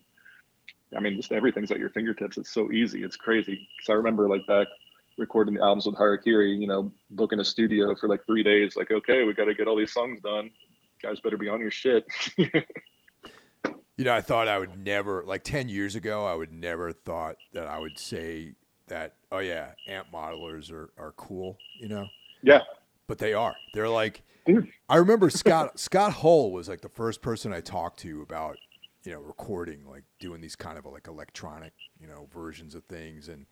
Speaker 2: I mean, just everything's at your fingertips. It's so easy. It's crazy. Cause I remember like back recording the albums with Harakiri, you know, booking a studio for like three days, like, okay, we got to get all these songs done. guys better be on your shit.
Speaker 1: You know, I thought I would never, like 10 years ago, I would never thought that I would say that, oh yeah, amp modelers are, are cool, you know?
Speaker 2: yeah.
Speaker 1: But they are. They're like,
Speaker 2: Dude.
Speaker 1: I remember Scott, Scott Hull was like the first person I talked to about, you know, recording, like doing these kind of like electronic, you know, versions of things. And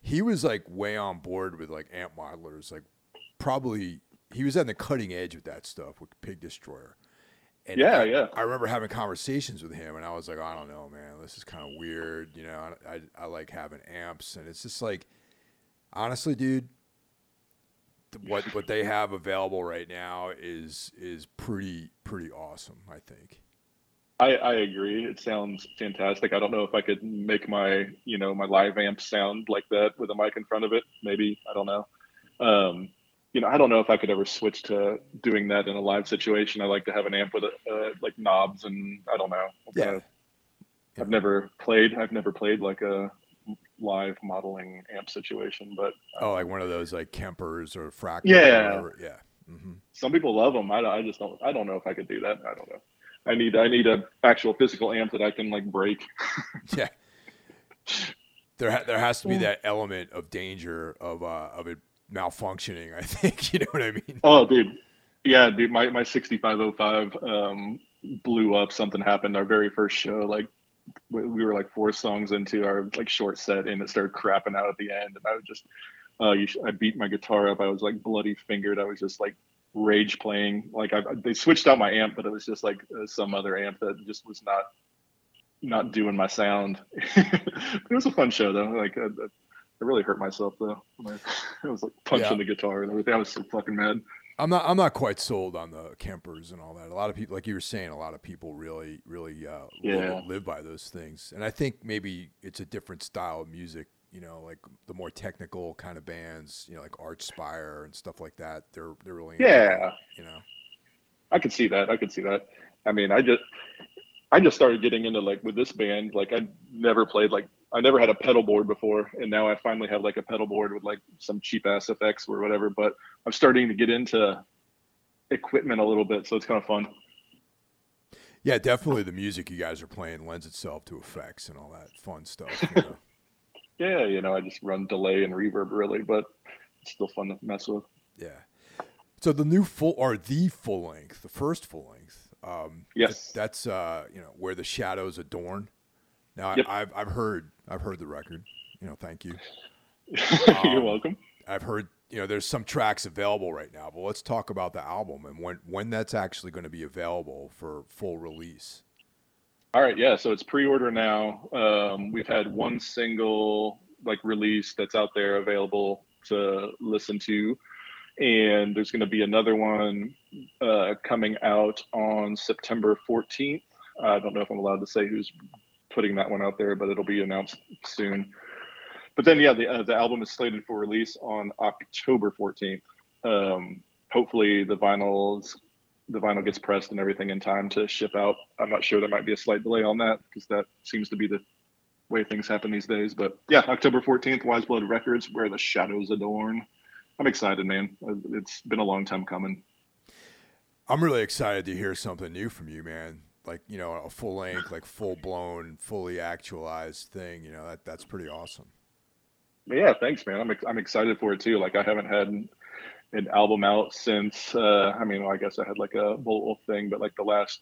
Speaker 1: he was like way on board with like amp modelers, like probably, he was on the cutting edge with that stuff with Pig Destroyer. And
Speaker 2: Yeah,
Speaker 1: I,
Speaker 2: yeah.
Speaker 1: I remember having conversations with him, and I was like, I don't know, man, this is kind of weird. You know, I, I, I like having amps, and it's just like, honestly, dude, what what they have available right now is is pretty pretty awesome. I think.
Speaker 2: I, I agree. It sounds fantastic. I don't know if I could make my, you know, my live amp sound like that with a mic in front of it. Maybe I don't know. Um, you know, I don't know if I could ever switch to doing that in a live situation. I like to have an amp with a, uh, like knobs, and I don't know.
Speaker 1: Yeah.
Speaker 2: Uh, I've never played. I've never played like a live modeling amp situation, but
Speaker 1: Oh, like one of those like Kempers or Fractal.
Speaker 2: Yeah.
Speaker 1: Or. Yeah. hmm
Speaker 2: some people love them. I, I just don't. I don't know if I could do that. I don't know. I need I need a actual physical amp that I can like break.
Speaker 1: Yeah. There, ha- there has to be that element of danger of uh, of it malfunctioning. I think you know what I mean.
Speaker 2: Oh, dude. Yeah, dude. My my 6505 um, blew up. Something happened our very first show. Like we we were like four songs into our like short set, and it started crapping out at the end. And I was just, uh, sh- I beat my guitar up. I was like bloody fingered. I was just like rage playing. Like I, they switched out my amp, but it was just like uh, some other amp that just was not not doing my sound. it was a fun show though. Like I, I really hurt myself though. Like, I was like punching
Speaker 1: Yeah.
Speaker 2: the guitar and everything. I was so fucking mad.
Speaker 1: I'm not. I'm not quite sold on the Kempers and all that. A lot of people, like you were saying, a lot of people really, really uh,
Speaker 2: Yeah.
Speaker 1: live, by those things. And I think maybe it's a different style of music. You know, like the more technical kind of bands. You know, like Archspire and stuff like that. They're they're really
Speaker 2: Yeah.
Speaker 1: that, You know.
Speaker 2: I could see that. I could see that. I mean, I just I just started getting into like with this band. Like I never played like I never had a pedal board before, and now I finally have like a pedal board with like some cheap ass effects or whatever. But I'm starting to get into equipment a little bit, so it's kind of fun.
Speaker 1: Yeah, definitely. The music you guys are playing lends itself to effects and all that fun stuff. You know?
Speaker 2: Yeah, you know, I just run delay and reverb really, but it's still fun to mess with.
Speaker 1: yeah. So the new full or the full length, the first full length. Um,
Speaker 2: Yes.
Speaker 1: that's uh, you know where the shadows adorn. Now
Speaker 2: Yep.
Speaker 1: I, I've I've heard I've heard the record. You know, thank you.
Speaker 2: You're
Speaker 1: Um,
Speaker 2: welcome.
Speaker 1: I've heard you know there's some tracks available right now, but let's talk about the album and when when that's actually going to be available for full release.
Speaker 2: All right, yeah. So it's pre-order now. Um, we've had one single like release that's out there available to listen to, and there's going to be another one uh, coming out on September 14th. I don't know if I'm allowed to say who's putting that one out there, but it'll be announced soon. But then, yeah, the uh, the album is slated for release on October 14th. Um, hopefully, the vinyls the vinyl gets pressed and everything in time to ship out. I'm not sure there might be a slight delay on that because that seems to be the way things happen these days. But yeah, October 14th, Wise Blood Records, where the shadows adorn. I'm excited, man. It's been a long time coming.
Speaker 1: I'm really excited to hear something new from you, man. Like you know, a full length, like full blown, fully actualized thing. You know, that that's pretty awesome.
Speaker 2: Yeah, thanks, man. I'm ex- I'm excited for it too. Like I haven't had an album out since. Uh, I mean, well, I guess I had like a Wolf thing, but like the last,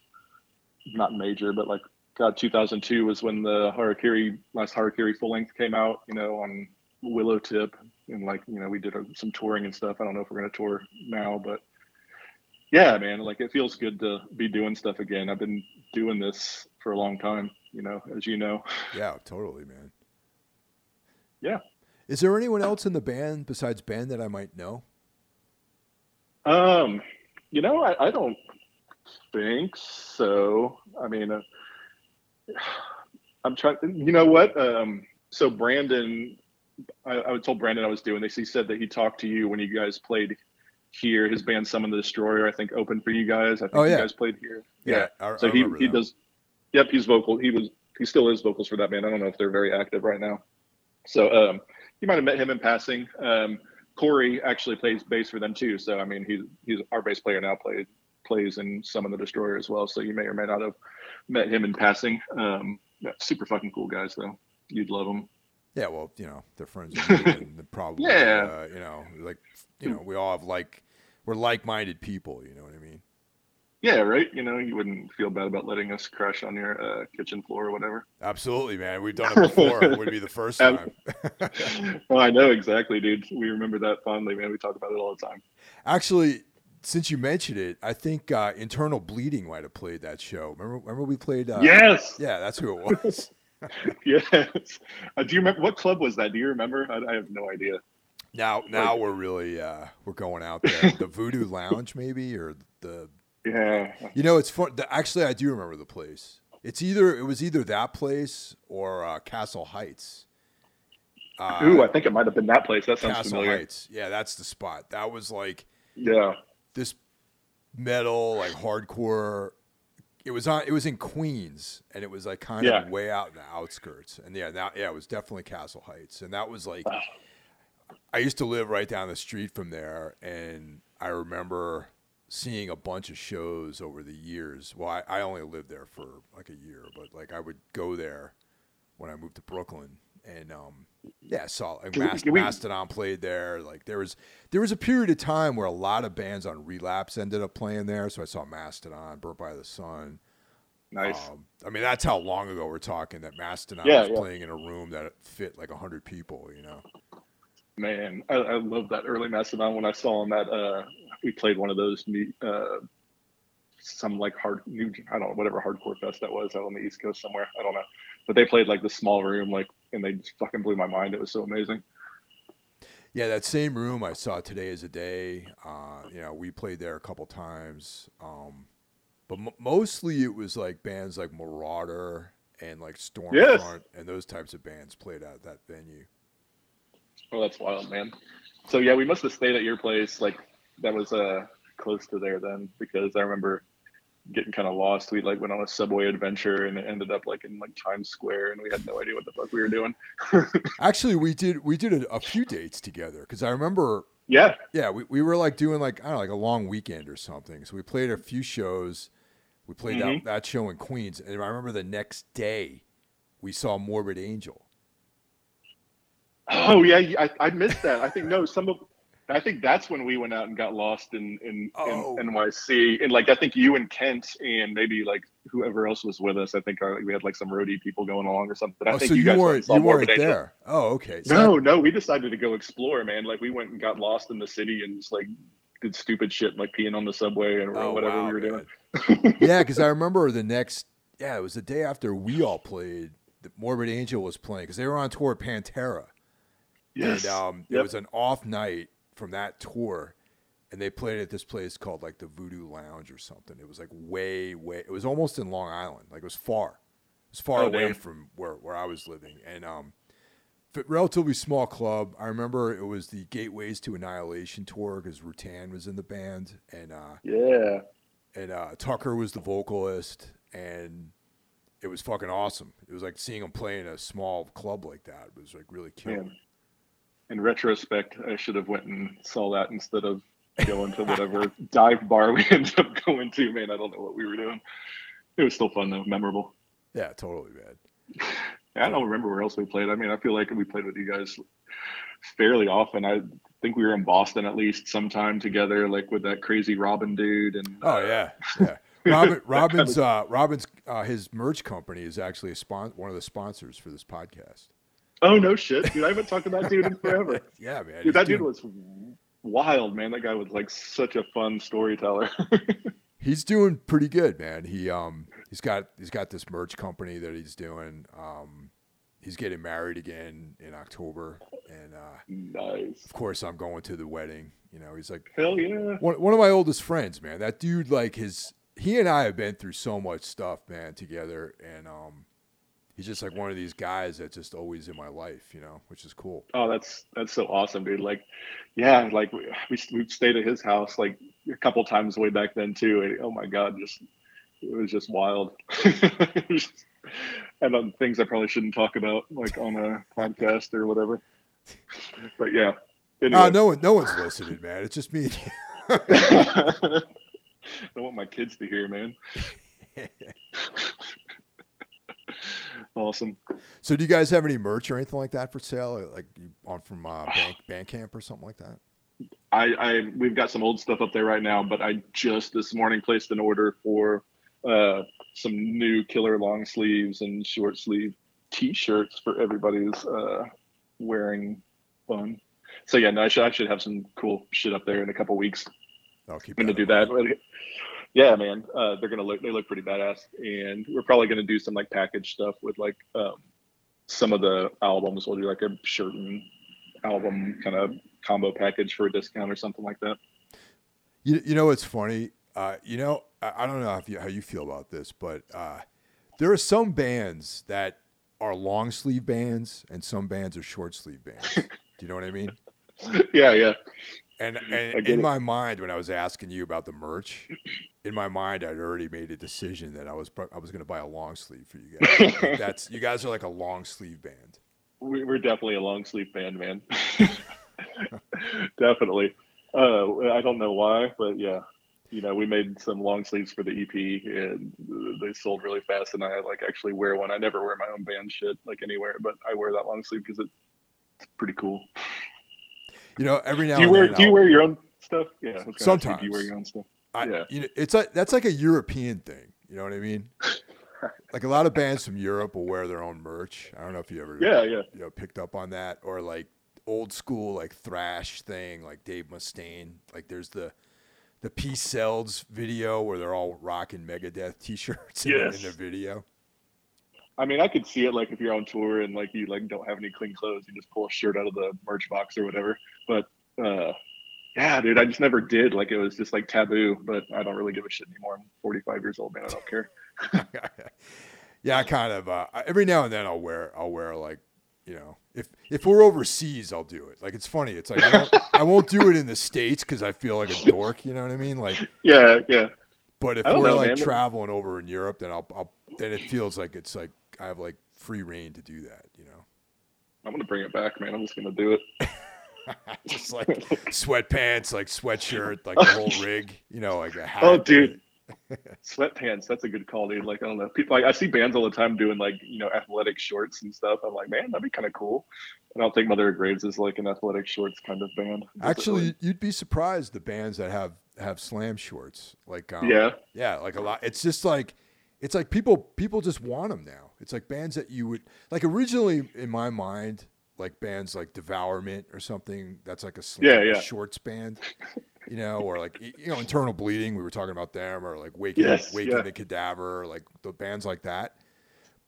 Speaker 2: not major, but like God, 2002 was when the Harakiri last Harakiri full length came out. You know, on Willowtip, and like you know we did some touring and stuff. I don't know if we're gonna tour now, but yeah, man, like it feels good to be doing stuff again. I've been doing this for a long time, you know, as you know.
Speaker 1: Yeah, totally, man.
Speaker 2: Yeah.
Speaker 1: Is there anyone else in the band besides Ben that I might know?
Speaker 2: Um, you know, I, I don't think so. I mean, uh, I'm trying. You know what? Um, so Brandon, I, I told Brandon I was doing this. He said that he talked to you when you guys played here. His band Summon the Destroyer, I think, opened for you guys. I think
Speaker 1: oh, yeah.
Speaker 2: you guys played here.
Speaker 1: Yeah. yeah. I,
Speaker 2: so I he he does. Yep, he's vocal. He was he still is vocals for that band. I don't know if they're very active right now. So um, you might have met him in passing. Um, Corey actually plays bass for them too. So I mean, he's he's our bass player now. Played plays in Summon the Destroyer as well. So you may or may not have met him in passing. Um, yeah, super fucking cool guys though. You'd love them.
Speaker 1: Yeah, well, you know, they're friends and probably, yeah, uh, you know, like, you know, we all have like, we're like-minded people. You know what I mean?
Speaker 2: Yeah, right. You know, you wouldn't feel bad about letting us crash on your uh, kitchen floor or whatever.
Speaker 1: Absolutely, man. We've done it before. it would be the first time.
Speaker 2: well, I know exactly, dude. We remember that fondly, man. We talk about it all the time.
Speaker 1: Actually, since you mentioned it, I think uh, Internal Bleeding might have played that show. Remember, remember we played? Uh,
Speaker 2: yes.
Speaker 1: Yeah, that's who it was.
Speaker 2: yes. Uh, do you remember what club was that? Do you remember? I, I have no idea.
Speaker 1: Now, now like, we're really uh, we're going out there. the Voodoo Lounge, maybe, or the
Speaker 2: yeah.
Speaker 1: You know, it's fun. The, actually, I do remember the place. It's either it was either that place or uh, Castle Heights.
Speaker 2: Uh, Ooh, I think it might have been that place. That sounds familiar.
Speaker 1: Castle
Speaker 2: familiar.
Speaker 1: Heights. Yeah, that's the spot. That was like
Speaker 2: yeah
Speaker 1: this metal like hardcore. It was on. It was in Queens, and it was like kind yeah. of way out in the outskirts. And yeah, that yeah, it was definitely Castle Heights, and that was like. Wow. I used to live right down the street from there, and I remember seeing a bunch of shows over the years. Well, I, I only lived there for like a year, but like I would go there when I moved to Brooklyn, and um, yeah, saw like Mast- we, Mastodon played there. Like there was there was a period of time where a lot of bands on Relapse ended up playing there. So I saw Mastodon, Burnt by the Sun.
Speaker 2: Nice. Um,
Speaker 1: I mean, that's how long ago we're talking that Mastodon yeah, was yeah. playing in a room that fit like hundred people. You know.
Speaker 2: Man, I, I love that early Mastodon when I saw them at uh, we played one of those uh, some like hard new I don't know whatever hardcore fest that was out on the East Coast somewhere I don't know, but they played like the small room like and they just fucking blew my mind. It was so amazing.
Speaker 1: Yeah, that same room I saw Today Is the Day. Uh, you know, we played there a couple times, um, but m- mostly it was like bands like Merauder and like Stormfront yes. and those types of bands played at that venue.
Speaker 2: Oh, that's wild, man. So yeah, we must have stayed at your place. Like that was uh close to there then, because I remember getting kind of lost. We like went on a subway adventure and it ended up like in like Times Square, and we had no idea what the fuck we were doing.
Speaker 1: Actually, we did we did a, a few dates together because I remember.
Speaker 2: Yeah.
Speaker 1: Yeah, we, we were like doing like I don't know like a long weekend or something. So we played a few shows. We played mm-hmm. that, that show in Queens, and I remember the next day we saw Morbid Angel.
Speaker 2: Oh yeah, I, I missed that. I think no, some of I think that's when we went out and got lost in in, oh. in NYC, and like I think you and Kent and maybe like whoever else was with us. I think our, we had like some roadie people going along or something. I
Speaker 1: oh,
Speaker 2: think
Speaker 1: so you,
Speaker 2: you
Speaker 1: weren't you weren't there. Oh, okay.
Speaker 2: So no, no, we decided to go explore, man. Like we went and got lost in the city and just like did stupid shit, like peeing on the subway and oh, whatever wow, we were man.
Speaker 1: doing. yeah, because I remember the next. Yeah, it was the day after we all played. The Morbid Angel was playing because they were on tour Pantera.
Speaker 2: Yes.
Speaker 1: And um, yep. it was an off night from that tour, and they played at this place called like the Voodoo Lounge or something. It was like way, way. It was almost in Long Island. Like it was far. It was far oh, away damn. from where where I was living, and um, relatively small club. I remember it was the Gateways to Annihilation tour because Rutan was in the band, and uh,
Speaker 2: yeah,
Speaker 1: and uh, Tucker was the vocalist, and it was fucking awesome. It was like seeing him play in a small club like that. It was like really cute.
Speaker 2: In retrospect, I should have went and saw that instead of going to whatever dive bar we ended up going to. Man, I don't know what we were doing. It was still fun though, memorable.
Speaker 1: Yeah, totally, man.
Speaker 2: I don't remember where else we played. I mean, I feel like we played with you guys fairly often. I think we were in Boston at least sometime together, like with that crazy Robin dude. And
Speaker 1: oh yeah, yeah. Robin, Robin's uh, Robin's uh, his merch company is actually a spon- one of the sponsors for this podcast.
Speaker 2: Oh no shit, dude! I haven't talked to that dude in forever.
Speaker 1: yeah, man.
Speaker 2: Dude, that doing... dude was wild, man. That guy was like such a fun storyteller.
Speaker 1: he's doing pretty good, man. He um he's got he's got this merch company that he's doing. Um, he's getting married again in October, and uh,
Speaker 2: nice.
Speaker 1: Of course, I'm going to the wedding. You know, he's like
Speaker 2: hell yeah.
Speaker 1: One one of my oldest friends, man. That dude, like his he and I have been through so much stuff, man, together, and um, he's just like one of these guys that's just always in my life, you know, which is cool.
Speaker 2: Oh, that's that's so awesome, dude. Like, yeah, like we we stayed at his house like a couple times way back then too. And, oh my god, just it was just wild. and on things I probably shouldn't talk about, like on a podcast or whatever. But yeah.
Speaker 1: Anyway. Uh, no one, no one's listening, man. It's just me.
Speaker 2: I don't want my kids to hear, man. awesome.
Speaker 1: So, do you guys have any merch or anything like that for sale, like on from uh, Bank Bandcamp or something like that?
Speaker 2: I, I we've got some old stuff up there right now, but I just this morning placed an order for uh, some new killer long sleeves and short sleeve T-shirts for everybody's uh, wearing fun. So yeah, no, I should I should have some cool shit up there in a couple weeks.
Speaker 1: I'll keep
Speaker 2: I'm to do that. Yeah, man, uh, they're gonna look. They look pretty badass, and we're probably gonna do some like package stuff with like um, some of the albums. We'll do like a shirt and album kind of combo package for a discount or something like that.
Speaker 1: You you know what's funny? Uh, you know I, I don't know you, how you feel about this, but uh, there are some bands that are long sleeve bands, and some bands are short sleeve bands. do you know what I mean?
Speaker 2: Yeah, yeah.
Speaker 1: And, and in it. my mind, when I was asking you about the merch, in my mind, I'd already made a decision that I was I was going to buy a long sleeve for you guys. like that's you guys are like a long sleeve band.
Speaker 2: We're definitely a long sleeve band, man. definitely. Uh, I don't know why, but yeah, you know, we made some long sleeves for the EP, and they sold really fast. And I like actually wear one. I never wear my own band shit like anywhere, but I wear that long sleeve because it's pretty cool.
Speaker 1: You know, every now
Speaker 2: do you
Speaker 1: and
Speaker 2: wear
Speaker 1: then
Speaker 2: do you wear your own stuff? Yeah,
Speaker 1: sometimes
Speaker 2: do you wear your own stuff.
Speaker 1: I, yeah, you know, it's like that's like a European thing. You know what I mean? like a lot of bands from Europe will wear their own merch. I don't know if you ever
Speaker 2: yeah yeah
Speaker 1: you know picked up on that or like old school like thrash thing like Dave Mustaine. Like there's the the Peace Sells video where they're all rocking Megadeth t-shirts yes. in, in the video.
Speaker 2: I mean, I could see it like if you're on tour and like you like don't have any clean clothes, you just pull a shirt out of the merch box or whatever. But uh, yeah, dude, I just never did. Like it was just like taboo. But I don't really give a shit anymore. I'm 45 years old, man. I don't care.
Speaker 1: yeah, I kind of uh, every now and then I'll wear I'll wear like you know if if we're overseas I'll do it. Like it's funny. It's like I, don't, I won't do it in the states because I feel like a dork. You know what I mean? Like
Speaker 2: yeah, yeah.
Speaker 1: But if we're know, like man. traveling over in Europe, then I'll, I'll then it feels like it's like I have like free reign to do that, you know.
Speaker 2: I'm gonna bring it back, man. I'm just gonna do it.
Speaker 1: just like sweatpants, like sweatshirt, like the whole rig, you know, like a hat.
Speaker 2: Oh, dude. Sweatpants, that's a good call, dude. Like I don't know, people. Like, I see bands all the time doing like you know athletic shorts and stuff. I'm like, man, that'd be kind of cool. I don't think Mother of Graves is like an athletic shorts kind of band.
Speaker 1: Actually, you'd be surprised the bands that have have slam shorts. Like um,
Speaker 2: yeah,
Speaker 1: yeah, like a lot. It's just like it's like people people just want them now. It's like bands that you would like originally in my mind, like bands like Devourment or something. That's like a
Speaker 2: yeah, yeah.
Speaker 1: shorts band, you know, or like you know Internal Bleeding. We were talking about them, or like Waking
Speaker 2: yes,
Speaker 1: Waking
Speaker 2: yeah.
Speaker 1: the Cadaver, like the bands like that.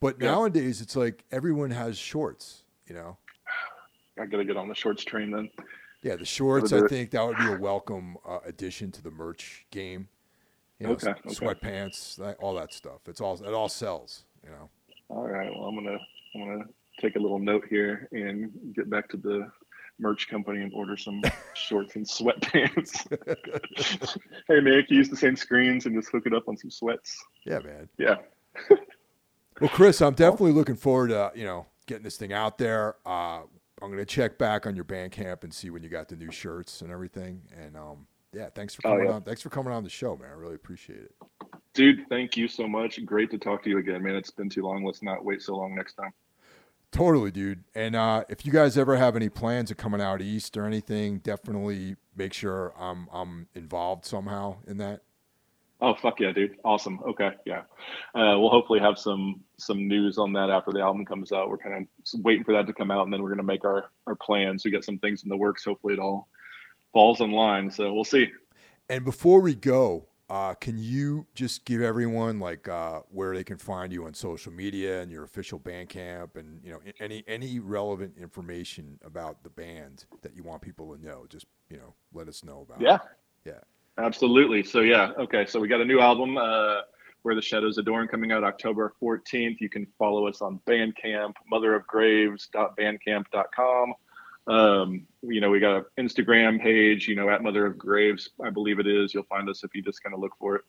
Speaker 1: But yeah. nowadays, it's like everyone has shorts. You know,
Speaker 2: I gotta get on the shorts train then.
Speaker 1: Yeah, the shorts. I think that would be a welcome uh, addition to the merch game. You know,
Speaker 2: okay, okay.
Speaker 1: sweatpants, all that stuff. It's all it all sells. You know.
Speaker 2: All right. Well, I'm gonna I'm gonna take a little note here and get back to the merch company and order some shorts and sweatpants. hey man, can you use the same screens and just hook it up on some sweats?
Speaker 1: Yeah, man.
Speaker 2: Yeah.
Speaker 1: well, Chris, I'm definitely looking forward to you know getting this thing out there. Uh, I'm gonna check back on your Bandcamp and see when you got the new shirts and everything. And um, yeah, thanks for
Speaker 2: Oh,
Speaker 1: coming
Speaker 2: yeah.
Speaker 1: on. Thanks for coming on the show, man. I really appreciate it.
Speaker 2: Dude, thank you so much. Great to talk to you again, man. It's been too long. Let's not wait so long next time.
Speaker 1: Totally, dude. And uh, if you guys ever have any plans of coming out east or anything, definitely make sure I'm I'm involved somehow in that.
Speaker 2: Oh fuck yeah, dude! Awesome. Okay, yeah. Uh, we'll hopefully have some some news on that after the album comes out. We're kind of waiting for that to come out, and then we're gonna make our our plans. We got some things in the works. Hopefully, it all falls in line. So we'll see.
Speaker 1: And before we go, uh, can you just give everyone like uh, where they can find you on social media and your official Bandcamp, and you know any any relevant information about the band that you want people to know? Just you know, let us know about.
Speaker 2: Yeah.
Speaker 1: Yeah.
Speaker 2: Absolutely. So yeah, okay. So we got a new album, uh, Where the Shadows Adorn, coming out October 14th. You can follow us on Bandcamp, motherofgraves.bandcamp.com. Um, you know, we got an Instagram page, you know, at Mother of Graves, I believe it is. You'll find us if you just kind of look for it.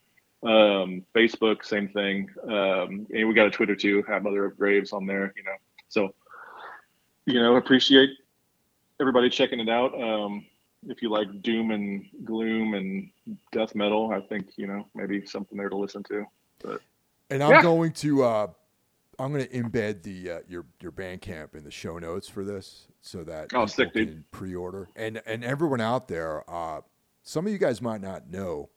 Speaker 2: Um, Facebook, same thing. Um, and we got a Twitter too, at Mother of Graves on there, you know. So, you know, appreciate everybody checking it out. Um, if you like doom and gloom and death metal, I think you know maybe something there to listen to.
Speaker 1: But and I'm
Speaker 2: Yeah.
Speaker 1: going to uh, I'm going to embed the uh, your your Bandcamp in the show notes for this, so that
Speaker 2: Oh, sick, dude.
Speaker 1: pre-order. And and everyone out there, uh, some of you guys might not know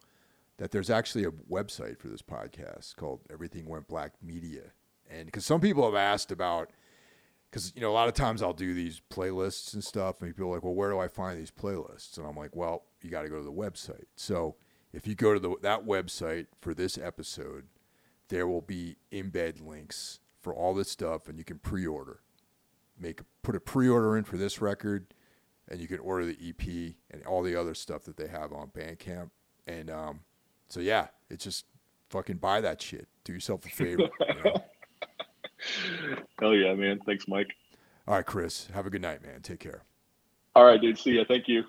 Speaker 1: that there's actually a website for this podcast called Everything Went Black Media, and because some people have asked about. Because you know, a lot of times I'll do these playlists and stuff, and people are like, "Well, where do I find these playlists?" And I'm like, "Well, you got to go to the website." So if you go to the, that website for this episode, there will be embed links for all this stuff, and you can pre-order. Make put a pre-order in for this record, and you can order the EP and all the other stuff that they have on Bandcamp. And um, so yeah, it's just fucking buy that shit. Do yourself a favor. you know?
Speaker 2: Hell yeah, man! Thanks, Mike.
Speaker 1: All right, Chris. Have a good night, man. Take care.
Speaker 2: All right, dude. See ya. Thank you.